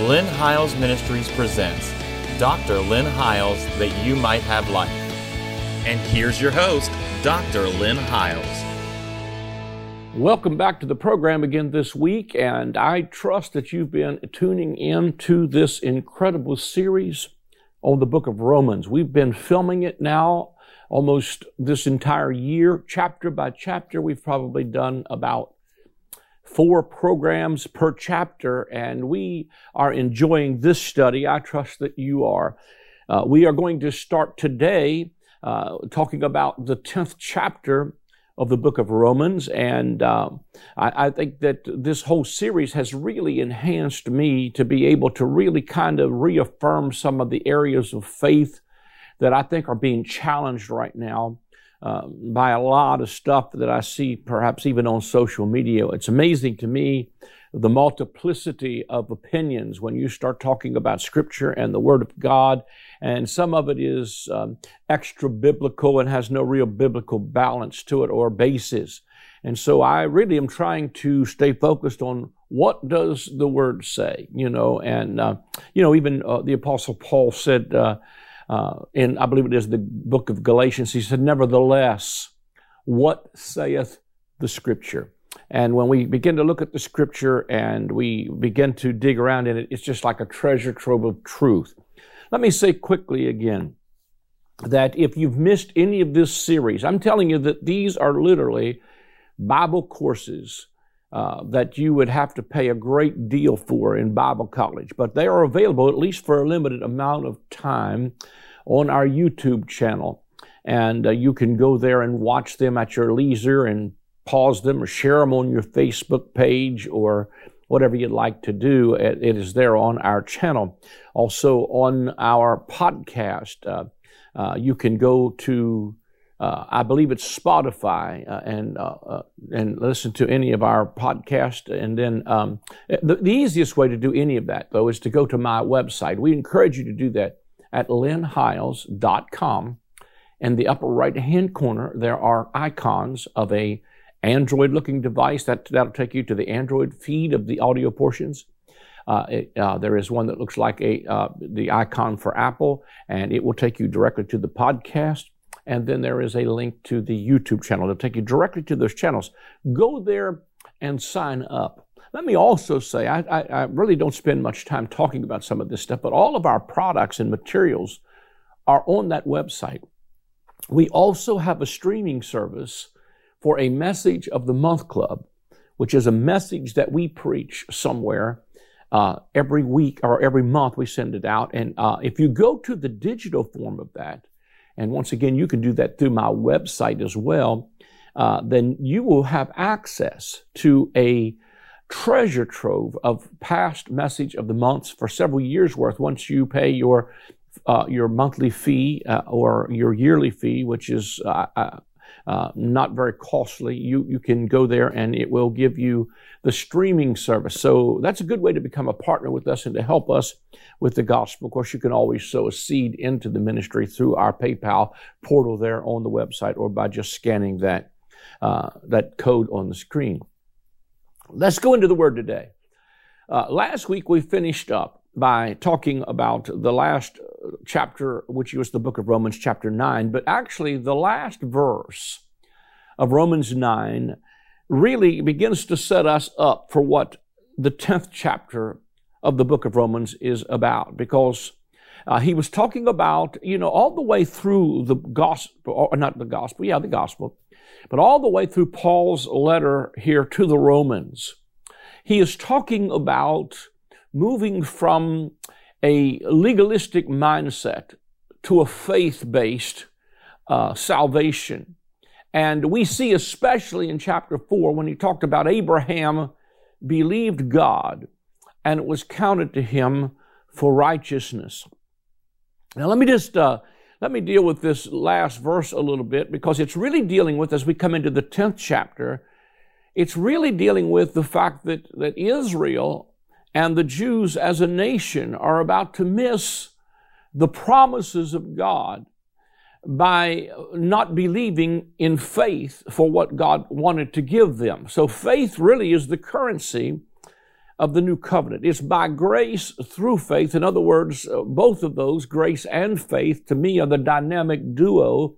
Lynn Hiles Ministries presents Dr. Lynn Hiles That You Might Have Life. And here's your host, Dr. Lynn Hiles. Welcome back to the program again this week, and I trust that you've been tuning in to this incredible series on the book of Romans. We've been filming it now almost this entire year, chapter by chapter. We've probably done about four programs per chapter, and we are enjoying this study. I trust that you are. Uh, we are going to start today uh, talking about the 10th chapter of the book of Romans. And uh, I, I, think that this whole series has really enhanced me to be able to really kind of reaffirm some of the areas of faith that I think are being challenged right now. Uh, by a lot of stuff that I see, perhaps even on social media. It's amazing to me the multiplicity of opinions when you start talking about Scripture and the Word of God. And some of it is um, extra biblical and has no real biblical balance to it or basis. And so I really am trying to stay focused on what does the Word say, you know, and, uh, you know, even uh, the Apostle Paul said, uh, uh, in, I believe it is the book of Galatians, he said, Nevertheless, what saith the Scripture? And when we begin to look at the scripture and we begin to dig around in it, it's just like a treasure trove of truth. Let me say quickly again that if you've missed any of this series, I'm telling you that these are literally Bible courses uh, that you would have to pay a great deal for in Bible college, but they are available at least for a limited amount of time on our YouTube channel. And uh, you can go there and watch them at your leisure and pause them or share them on your Facebook page or whatever you'd like to do. It is there on our channel. Also on our podcast, uh, uh, you can go to, uh, I believe it's Spotify, uh, and uh, uh, and listen to any of our podcast. And then um, the, the easiest way to do any of that, though, is to go to my website. We encourage you to do that at lynnhiles.com. In the upper right hand corner, there are icons of a Android looking device. That, that'll take you to the Android feed of the audio portions. Uh, it, uh, there is one that looks like a uh, the icon for Apple, and it will take you directly to the podcast. And then there is a link to the YouTube channel. It'll take you directly to those channels. Go there and sign up. Let me also say, I, I, I really don't spend much time talking about some of this stuff, but all of our products and materials are on that website. We also have a streaming service for a message of the month club, which is a message that we preach somewhere uh, every week or every month. We send it out, and uh, if you go to the digital form of that, and once again, you can do that through my website as well. Uh, then you will have access to a treasure trove of past message of the months for several years worth once you pay your uh, your monthly fee uh, or your yearly fee, which is uh, not very costly. You, you can go there and it will give you the streaming service. So that's a good way to become a partner with us and to help us with the gospel. Of course, you can always sow a seed into the ministry through our PayPal portal there on the website or by just scanning that, uh, that code on the screen. Let's go into the word today. Uh, last week we finished up by talking about the last chapter, which was the book of Romans, chapter 9, but actually the last verse of Romans 9 really begins to set us up for what the 10th chapter of the book of Romans is about because uh, he was talking about, you know, all the way through the gospel, or not the gospel, yeah, the gospel, but all the way through Paul's letter here to the Romans. He is talking about moving from a legalistic mindset to a faith based uh, salvation. And we see, especially in chapter 4, when he talked about Abraham believed God and it was counted to him for righteousness. Now, let me just. Uh, let me deal with this last verse a little bit because it's really dealing with, as we come into the 10th chapter, it's really dealing with the fact that, that Israel and the Jews as a nation are about to miss the promises of God by not believing in faith for what God wanted to give them. So faith really is the currency of the new covenant. It's by grace through faith. In other words, uh, both of those, grace and faith, to me are the dynamic duo.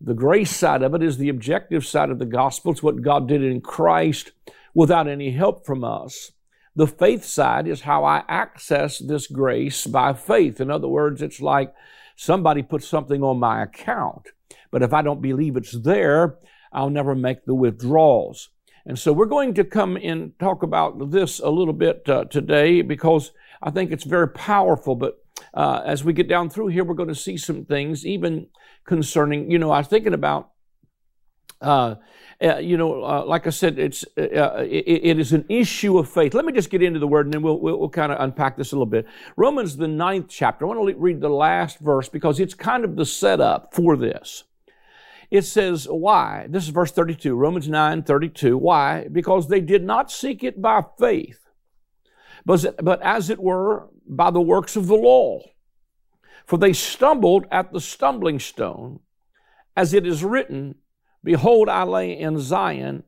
The grace side of it is the objective side of the gospel. It's what God did in Christ without any help from us. The faith side is how I access this grace by faith. In other words, it's like somebody puts something on my account, but if I don't believe it's there, I'll never make the withdrawals. And so we're going to come and talk about this a little bit uh, today because I think it's very powerful. But uh, as we get down through here, we're going to see some things, even concerning, you know, I was thinking about. Uh, uh you know, uh, like I said, it's uh, it, it is an issue of faith. Let me just get into the word, and then we'll we'll, we'll kind of unpack this a little bit. Romans the ninth chapter. I want to read the last verse because it's kind of the setup for this. It says, why? This is verse 32, Romans 9 32. Why? Because they did not seek it by faith, but, but as it were, by the works of the law. For they stumbled at the stumbling stone, as it is written, Behold, I lay in Zion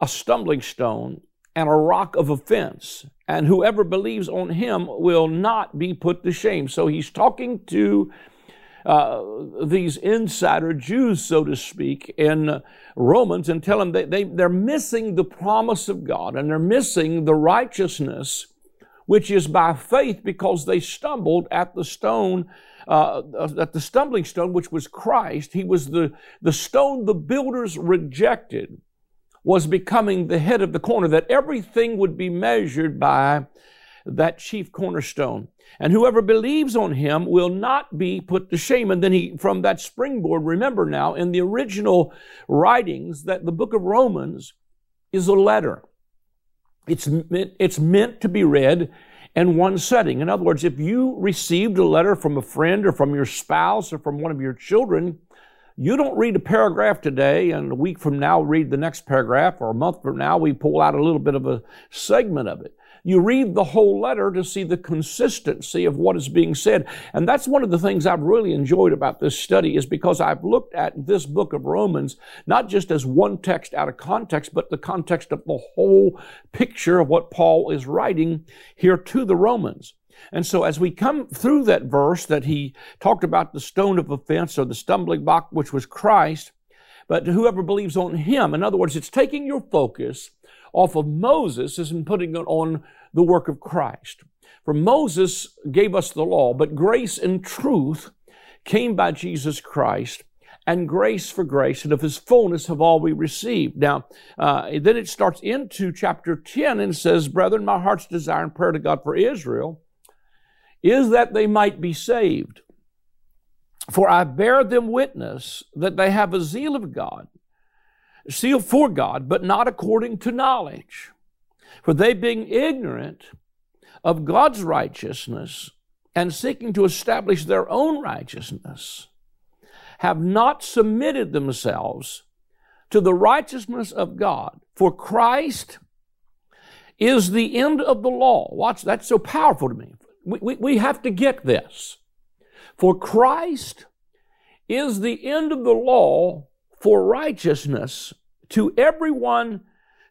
a stumbling stone and a rock of offense, and whoever believes on him will not be put to shame. So he's talking to uh, these insider Jews, so to speak, in Romans and tell them they, they, they're missing the promise of God and they're missing the righteousness which is by faith because they stumbled at the stone, uh, the stumbling stone, which was Christ. He was the, the stone the builders rejected was becoming the head of the corner, that everything would be measured by that chief cornerstone. And whoever believes on him will not be put to shame. And then he, from that springboard, remember now, in the original writings, that the book of Romans is a letter. It's, it's meant to be read in one setting. In other words, if you received a letter from a friend or from your spouse or from one of your children, you don't read a paragraph today and a week from now read the next paragraph or a month from now we pull out a little bit of a segment of it. You read the whole letter to see the consistency of what is being said. And that's one of the things I've really enjoyed about this study is because I've looked at this book of Romans not just as one text out of context, but the context of the whole picture of what Paul is writing here to the Romans. And so as we come through that verse that he talked about the stone of offense or the stumbling block, which was Christ, but whoever believes on him, in other words, it's taking your focus off of Moses is in putting it on the work of Christ. For Moses gave us the law, but grace and truth came by Jesus Christ, and grace for grace, and of his fullness have all we received. Now, uh, then it starts into chapter 10 and says, Brethren, my heart's desire and prayer to God for Israel is that they might be saved. For I bear them witness that they have a zeal of God, zeal for God, but not according to knowledge. For they, being ignorant of God's righteousness and seeking to establish their own righteousness, have not submitted themselves to the righteousness of God. For Christ is the end of the law. Watch, that's so powerful to me. We, we, we have to get this. For Christ is the end of the law for righteousness to everyone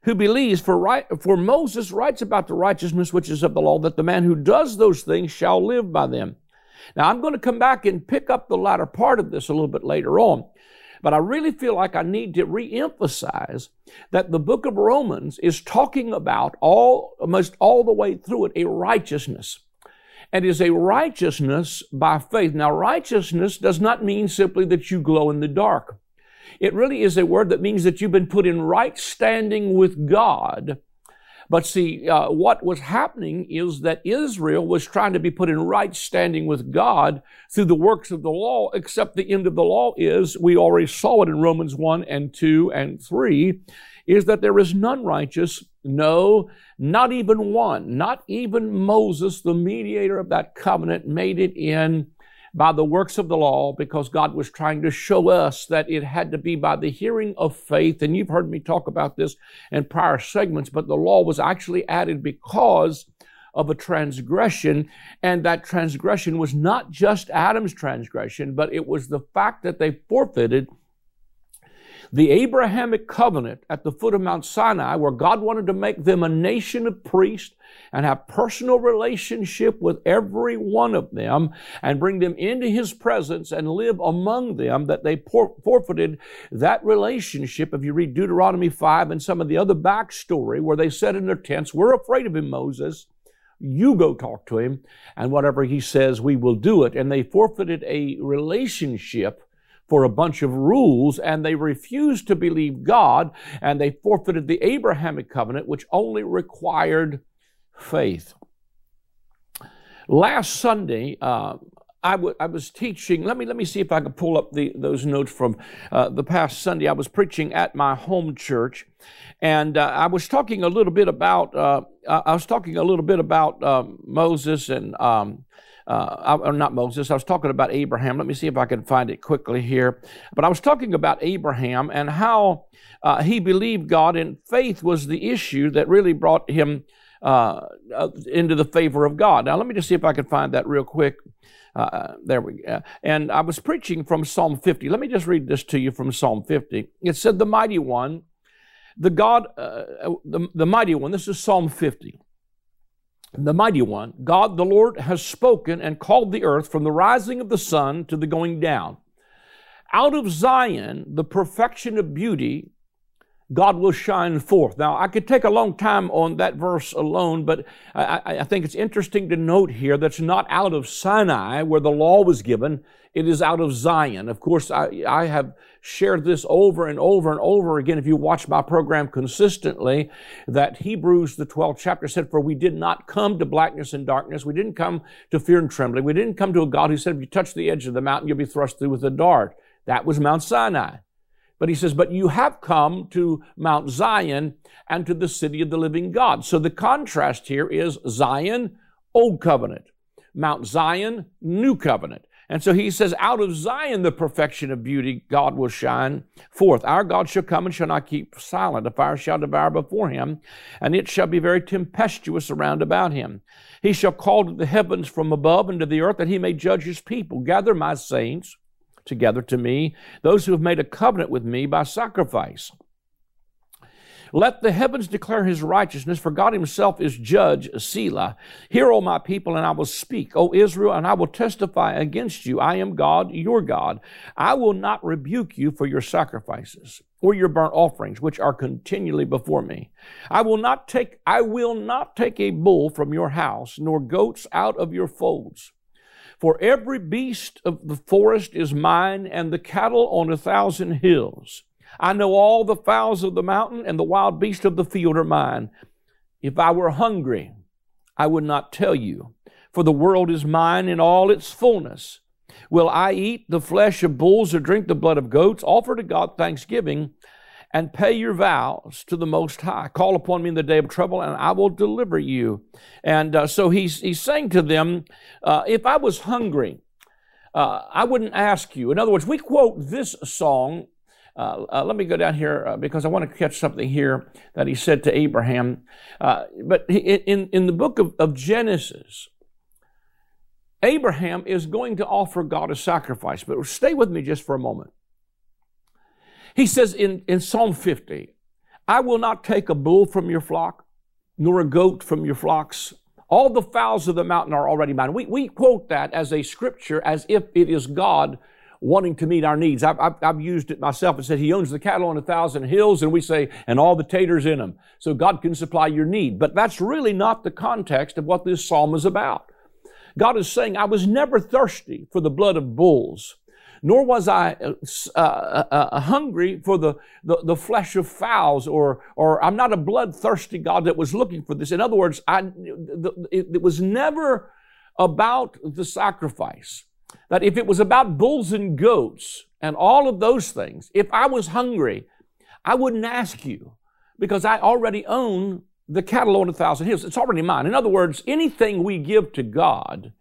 who believes, for, right, for Moses writes about the righteousness which is of the law, that the man who does those things shall live by them. Now, I'm going to come back and pick up the latter part of this a little bit later on. But I really feel like I need to re-emphasize that the book of Romans is talking about all, almost all the way through it, a righteousness. And is a righteousness by faith. Now, righteousness does not mean simply that you glow in the dark. It really is a word that means that you've been put in right standing with God. But see, uh, what was happening is that Israel was trying to be put in right standing with God through the works of the law, except the end of the law is, we already saw it in Romans 1 and 2 and 3, is that there is none righteous, no, not even one, not even Moses, the mediator of that covenant, made it in by the works of the law because God was trying to show us that it had to be by the hearing of faith. And you've heard me talk about this in prior segments, but the law was actually added because of a transgression. And that transgression was not just Adam's transgression, but it was the fact that they forfeited The Abrahamic covenant at the foot of Mount Sinai, where God wanted to make them a nation of priests and have personal relationship with every one of them and bring them into his presence and live among them, that they forfeited that relationship. If you read Deuteronomy 5 and some of the other backstory where they said in their tents, We're afraid of him, Moses. You go talk to him, and whatever he says, we will do it. And they forfeited a relationship for a bunch of rules, and they refused to believe God, and they forfeited the Abrahamic covenant, which only required faith. Last Sunday, uh, I, w- I was teaching. Let me let me see if I can pull up the, those notes from uh, the past Sunday. I was preaching at my home church, and uh, I was talking a little bit about. Uh, I was talking a little bit about um, Moses and. Um, uh, I, not Moses, I was talking about Abraham. Let me see if I can find it quickly here. But I was talking about Abraham and how uh, he believed God, and faith was the issue that really brought him uh, uh, into the favor of God. Now, let me just see if I can find that real quick. Uh, there we go. And I was preaching from Psalm 50. Let me just read this to you from Psalm 50. It said, The mighty one, the God, uh, the, the mighty one, this is Psalm 50. The mighty one, God the Lord has spoken and called the earth from the rising of the sun to the going down. Out of Zion, the perfection of beauty, God will shine forth. Now, I could take a long time on that verse alone, but I, I, think it's interesting to note here that's not out of Sinai where the law was given. It is out of Zion. Of course, I, I have shared this over and over and over again. If you watch my program consistently, that Hebrews, the 12th chapter said, For we did not come to blackness and darkness. We didn't come to fear and trembling. We didn't come to a God who said, If you touch the edge of the mountain, you'll be thrust through with a dart. That was Mount Sinai. But he says, But you have come to Mount Zion and to the city of the living God. So the contrast here is Zion, Old Covenant, Mount Zion, New Covenant. And so he says, Out of Zion, the perfection of beauty, God will shine forth. Our God shall come and shall not keep silent. The fire shall devour before him, and it shall be very tempestuous around about him. He shall call to the heavens from above and to the earth that he may judge his people. Gather my saints together to me, those who have made a covenant with me by sacrifice. Let the heavens declare his righteousness, for God himself is judge, Selah. Hear, O my people, and I will speak, O Israel, and I will testify against you. I am God, your God. I will not rebuke you for your sacrifices or your burnt offerings, which are continually before me. I will not take, I will not take a bull from your house, nor goats out of your folds. For every beast of the forest is mine, and the cattle on a thousand hills. I know all the fowls of the mountain, and the wild beasts of the field are mine. If I were hungry, I would not tell you, for the world is mine in all its fullness. Will I eat the flesh of bulls or drink the blood of goats? Offer to God thanksgiving and pay your vows to the Most High. Call upon me in the day of trouble, and I will deliver you. And uh, so he's, he's saying to them, uh, If I was hungry, uh, I wouldn't ask you. In other words, we quote this song. Uh, uh, let me go down here uh, because I want to catch something here that he said to Abraham. but in, in the book of, of Genesis, Abraham is going to offer God a sacrifice. But stay with me just for a moment. He says in, in Psalm 50, I will not take a bull from your flock, nor a goat from your flocks. All the fowls of the mountain are already mine. We, we quote that as a scripture as if it is God wanting to meet our needs. I've, I've, I've, used it myself and said he owns the cattle on a thousand hills and we say, and all the taters in them. So God can supply your need. But that's really not the context of what this psalm is about. God is saying, I was never thirsty for the blood of bulls nor was I uh, uh, uh, uh, hungry for the, the, the, flesh of fowls, or, or I'm not a bloodthirsty God that was looking for this. In other words, I, the, it, it was never about the sacrifice. That if it was about bulls and goats and all of those things, if I was hungry, I wouldn't ask you because I already own the cattle on a thousand hills. It's already mine. In other words, anything we give to God,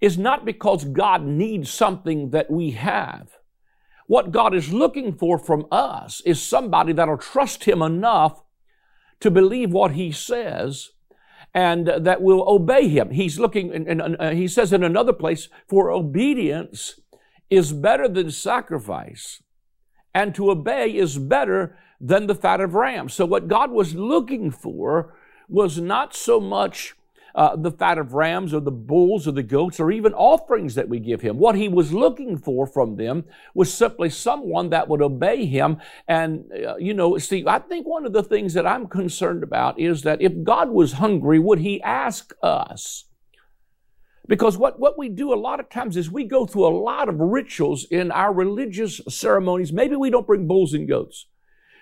is not because God needs something that we have. What God is looking for from us is somebody that'll trust Him enough to believe what He says and that will obey Him. He's looking, and, uh, He says in another place, for obedience is better than sacrifice, and to obey is better than the fat of rams. So, what God was looking for was not so much uh, the fat of rams or the bulls or the goats or even offerings that we give him. What he was looking for from them was simply someone that would obey him. And, uh, you know, see, I think one of the things that I'm concerned about is that if God was hungry, would he ask us? Because what, what we do a lot of times is we go through a lot of rituals in our religious ceremonies. Maybe we don't bring bulls and goats.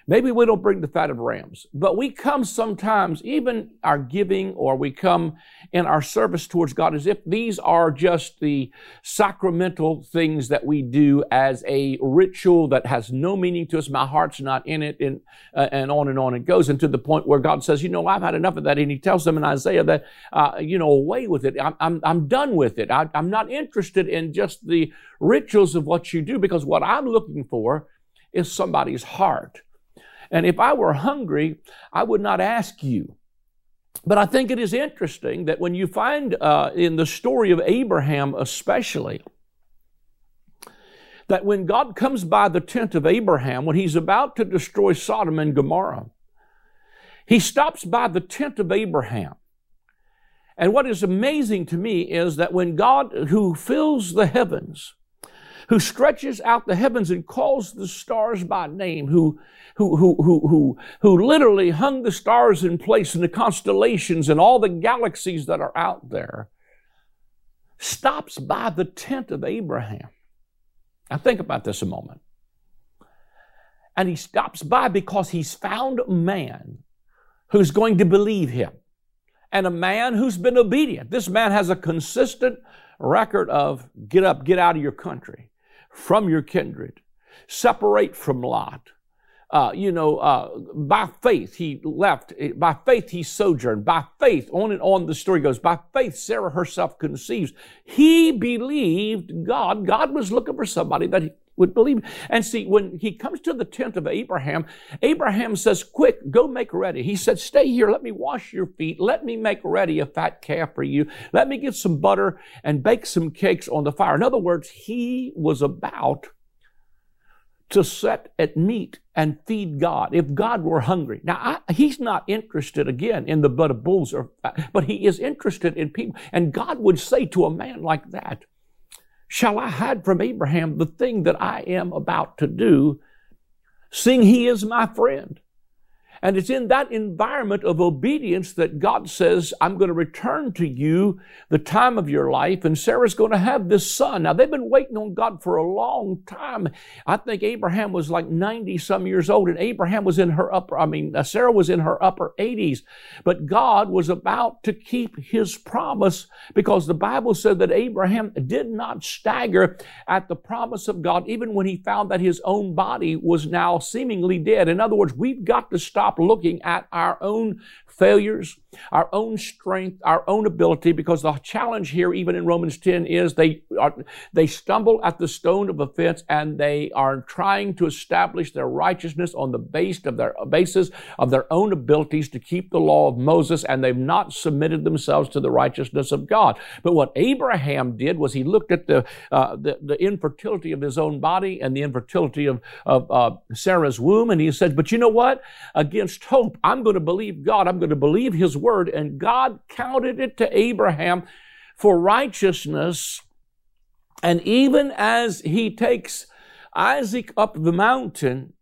Maybe we don't bring the fat of rams, but we come sometimes, even our giving or we come in our service towards God as if these are just the sacramental things that we do as a ritual that has no meaning to us. My heart's not in it, and, uh, and on and on it goes. And to the point where God says, you know, I've had enough of that. And he tells them in Isaiah that, uh, you know, away with it. I'm, I'm, I'm done with it. I, I'm not interested in just the rituals of what you do because what I'm looking for is somebody's heart. And if I were hungry, I would not ask you. But I think it is interesting that when you find uh, in the story of Abraham, especially, that when God comes by the tent of Abraham, when he's about to destroy Sodom and Gomorrah, he stops by the tent of Abraham. And what is amazing to me is that when God, who fills the heavens, who stretches out the heavens and calls the stars by name, who, who, who, who, who, who literally hung the stars in place and the constellations and all the galaxies that are out there, stops by the tent of Abraham. Now think about this a moment. And he stops by because he's found a man who's going to believe him and a man who's been obedient. This man has a consistent record of get up, get out of your country from your kindred, separate from Lot. Uh, you know, uh, by faith he left. By faith he sojourned. By faith, on and on the story goes. By faith, Sarah herself conceives. He believed God. God was looking for somebody that would believe. And see, when he comes to the tent of Abraham, Abraham says, Quick, go make ready. He said, Stay here. Let me wash your feet. Let me make ready a fat calf for you. Let me get some butter and bake some cakes on the fire. In other words, he was about to set at meat and feed God if God were hungry. Now, I, he's not interested again in the blood of bulls, or, but he is interested in people. And God would say to a man like that, Shall I hide from Abraham the thing that I am about to do, seeing he is my friend? And it's in that environment of obedience that God says, I'm going to return to you the time of your life, and Sarah's going to have this son. Now, they've been waiting on God for a long time. I think Abraham was like 90 some years old, and Abraham was in her upper, I mean, uh, Sarah was in her upper 80s. But God was about to keep his promise because the Bible said that Abraham did not stagger at the promise of God, even when he found that his own body was now seemingly dead. In other words, we've got to stop looking at our own failures, our own strength, our own ability, because the challenge here, even in Romans 10, is they are, they stumble at the stone of offense and they are trying to establish their righteousness on the base of their basis of their own abilities to keep the law of Moses, and they've not submitted themselves to the righteousness of God. But what Abraham did was he looked at the uh, the, the, infertility of his own body and the infertility of, of uh, Sarah's womb, and he said, "But you know what? Against hope, I'm going to believe God. I'm going to believe his word. And God counted it to Abraham for righteousness. And even as he takes Isaac up the mountain,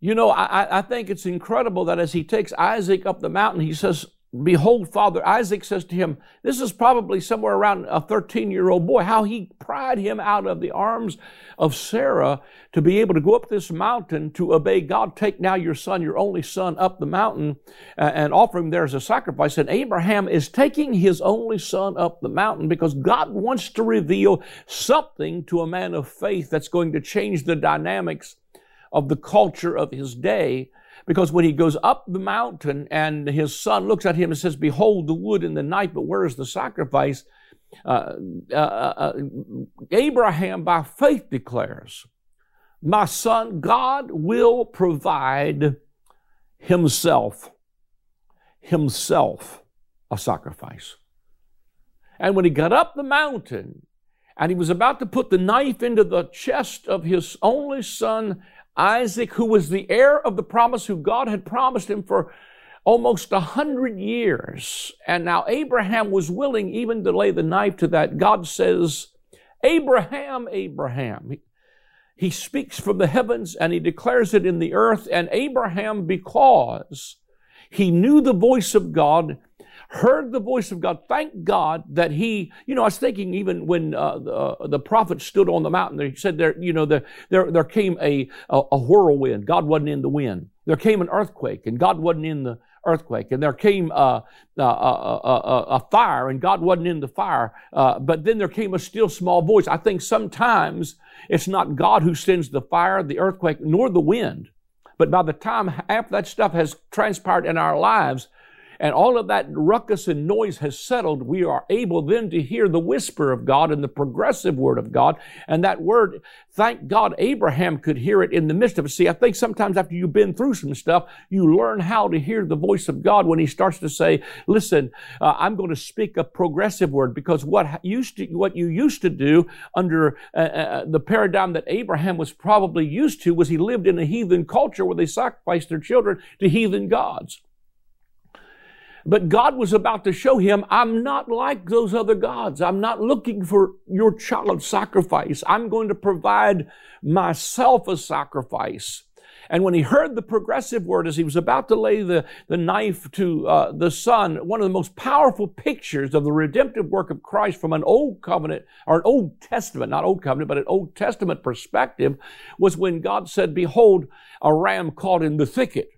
you know, I, I think it's incredible that as he takes Isaac up the mountain, he says, Behold, Father, Isaac says to him, This is probably somewhere around a 13 year old boy, how he pried him out of the arms of Sarah to be able to go up this mountain to obey God. Take now your son, your only son, up the mountain uh, and offer him there as a sacrifice. And Abraham is taking his only son up the mountain because God wants to reveal something to a man of faith that's going to change the dynamics of the culture of his day because when he goes up the mountain and his son looks at him and says, Behold the wood and the knife, but where is the sacrifice? Uh, uh, uh, Abraham by faith declares, My son, God will provide himself, himself a sacrifice. And when he got up the mountain and he was about to put the knife into the chest of his only son, Isaac, who was the heir of the promise, who God had promised him for almost a hundred years. And now Abraham was willing even to lay the knife to that. God says, Abraham, Abraham. He speaks from the heavens and he declares it in the earth. And Abraham, because he knew the voice of God, heard the voice of God. Thank God that he, you know, I was thinking even when uh, the, uh, the prophet stood on the mountain, he said there, you know, there, there, there came a, a, whirlwind. God wasn't in the wind. There came an earthquake and God wasn't in the earthquake. And there came a, a, a, a fire, and God wasn't in the fire. Uh, but then there came a still small voice. I think sometimes it's not God who sends the fire, the earthquake, nor the wind. But by the time after that stuff has transpired in our lives, and all of that ruckus and noise has settled, we are able then to hear the whisper of God and the progressive word of God. And that word, thank God Abraham could hear it in the midst of it. See, I think sometimes after you've been through some stuff, you learn how to hear the voice of God when he starts to say, listen, uh, I'm going to speak a progressive word because what used to, what you used to do under uh, uh, the paradigm that Abraham was probably used to was he lived in a heathen culture where they sacrificed their children to heathen gods. But God was about to show him, I'm not like those other gods. I'm not looking for your child sacrifice. I'm going to provide myself a sacrifice. And when he heard the progressive word as he was about to lay the, the knife to uh, the son, one of the most powerful pictures of the redemptive work of Christ from an Old Covenant, or an Old Testament, not Old Covenant, but an Old Testament perspective, was when God said, Behold, a ram caught in the thicket.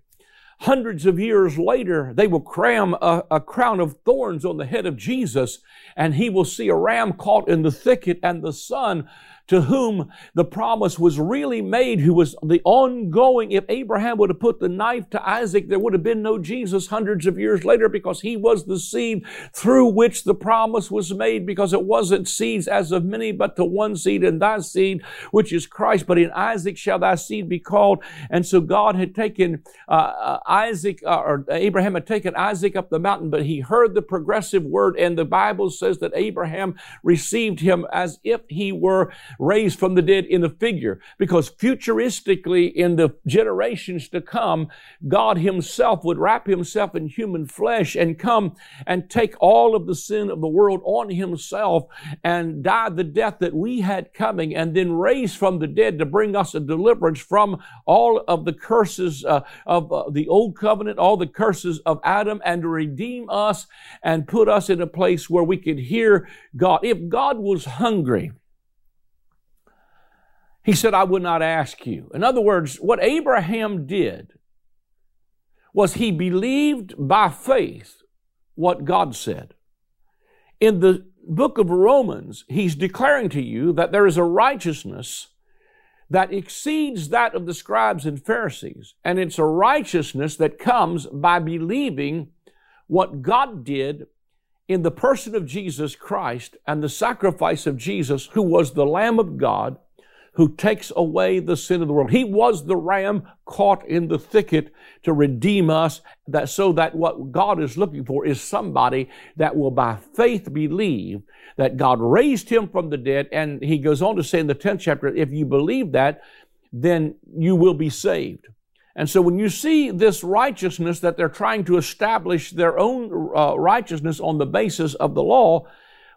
Hundreds of years later, they will cram a, a, crown of thorns on the head of Jesus, and he will see a ram caught in the thicket, and the son to whom the promise was really made, who was the ongoing. If Abraham would have put the knife to Isaac, there would have been no Jesus hundreds of years later because he was the seed through which the promise was made because it wasn't seeds as of many, but to one seed and thy seed, which is Christ. But in Isaac shall thy seed be called. And so God had taken uh, uh, Isaac, uh, or Abraham had taken Isaac up the mountain, but he heard the progressive word. And the Bible says that Abraham received him as if he were raised from the dead in the figure because futuristically in the generations to come, God himself would wrap himself in human flesh and come and take all of the sin of the world on himself and die the death that we had coming and then raise from the dead to bring us a deliverance from all of the curses uh, of uh, the old covenant, all the curses of Adam and to redeem us and put us in a place where we could hear God. If God was hungry, he said, I would not ask you. In other words, what Abraham did was he believed by faith what God said. In the book of Romans, he's declaring to you that there is a righteousness that exceeds that of the scribes and Pharisees. And it's a righteousness that comes by believing what God did in the person of Jesus Christ and the sacrifice of Jesus, who was the Lamb of God who takes away the sin of the world. He was the ram caught in the thicket to redeem us that so that what God is looking for is somebody that will by faith believe that God raised him from the dead. And he goes on to say in the 10th chapter, if you believe that, then you will be saved. And so when you see this righteousness that they're trying to establish their own uh, righteousness on the basis of the law,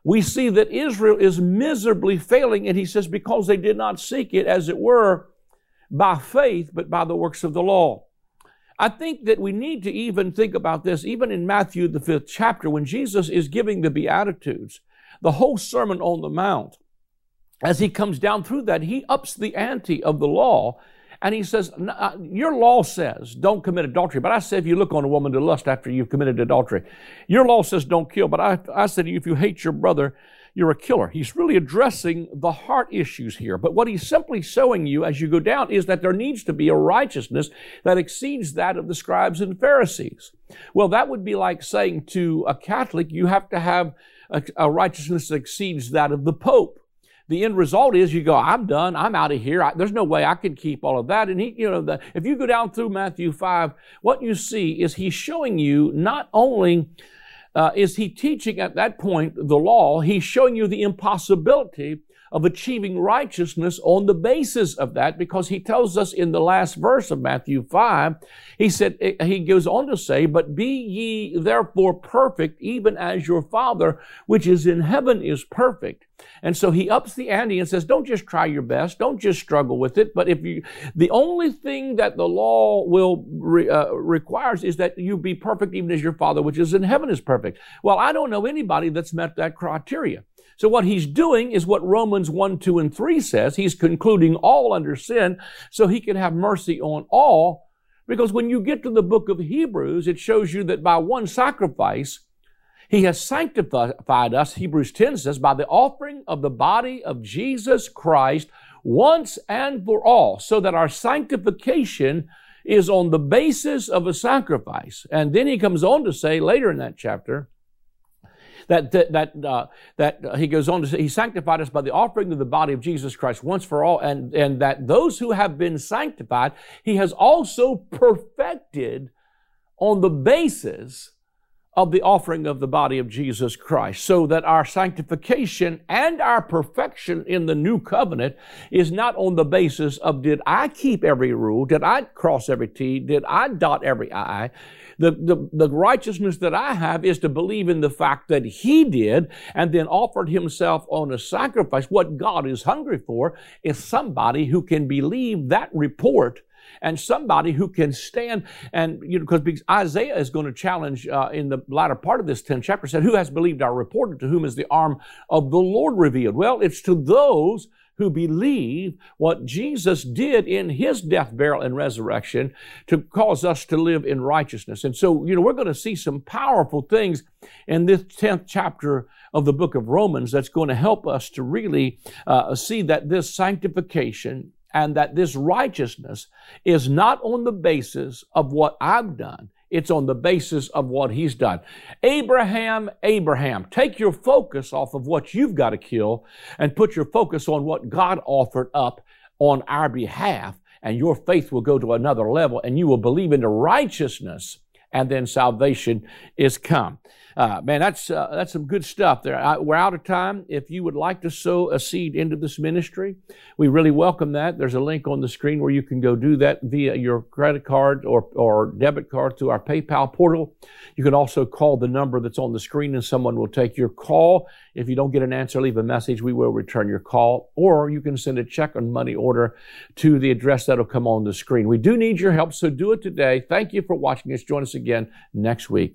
we see that Israel is miserably failing, and he says, because they did not seek it, as it were, by faith, but by the works of the law. I think that we need to even think about this, even in Matthew, the fifth chapter, when Jesus is giving the Beatitudes, the whole Sermon on the Mount. As he comes down through that, he ups the ante of the law and he says, uh, Your law says don't commit adultery. But I say, if you look on a woman to lust after you've committed adultery, your law says don't kill. But I, I said to you, if you hate your brother, you're a killer. He's really addressing the heart issues here. But what he's simply showing you as you go down is that there needs to be a righteousness that exceeds that of the scribes and Pharisees. Well, that would be like saying to a Catholic, you have to have a, a righteousness that exceeds that of the Pope the end result is you go, I'm done. I'm out of here. I, there's no way I can keep all of that. And he, you know, the, if you go down through Matthew 5, what you see is he's showing you not only uh, is he teaching at that point the law, he's showing you the impossibility of achieving righteousness on the basis of that because he tells us in the last verse of Matthew 5, he said, eh, he goes on to say, but be ye therefore perfect, even as your Father which is in heaven is perfect. And so he ups the ante and says, don't just try your best. Don't just struggle with it. But if you, the only thing that the law will re, uh, requires is that you be perfect even as your Father which is in heaven is perfect. Well, I don't know anybody that's met that criteria. So what he's doing is what Romans 1, 2, and 3 says. He's concluding all under sin so he can have mercy on all. Because when you get to the book of Hebrews, it shows you that by one sacrifice, he has sanctified us, Hebrews 10 says, by the offering of the body of Jesus Christ once and for all, so that our sanctification is on the basis of a sacrifice. And then he comes on to say later in that chapter, that that that, uh, that uh, he goes on to say he sanctified us by the offering of the body of Jesus Christ once for all, and and that those who have been sanctified, he has also perfected on the basis of the offering of the body of Jesus Christ, so that our sanctification and our perfection in the new covenant is not on the basis of did I keep every rule, did I cross every T, did I dot every I. The, the, the righteousness that I have is to believe in the fact that He did and then offered Himself on a sacrifice. What God is hungry for is somebody who can believe that report and somebody who can stand and you know because Isaiah is going to challenge uh, in the latter part of this 10th chapter said who has believed our report to whom is the arm of the Lord revealed well it's to those who believe what Jesus did in his death, burial, and resurrection to cause us to live in righteousness. And so, you know, we're going to see some powerful things in this 10th chapter of the book of Romans that's going to help us to really uh, see that this sanctification and that this righteousness is not on the basis of what I've done. It's on the basis of what he's done. Abraham, Abraham, take your focus off of what you've got to kill and put your focus on what God offered up on our behalf, and your faith will go to another level, and you will believe in the righteousness, and then salvation is come. Uh, man, that's uh, that's some good stuff there. I, we're out of time. If you would like to sow a seed into this ministry, we really welcome that. There's a link on the screen where you can go do that via your credit card or, or debit card through our PayPal portal. You can also call the number that's on the screen and someone will take your call. If you don't get an answer, leave a message. We will return your call. Or you can send a check on money order to the address that'll come on the screen. We do need your help, so do it today. Thank you for watching us. Join us again next week.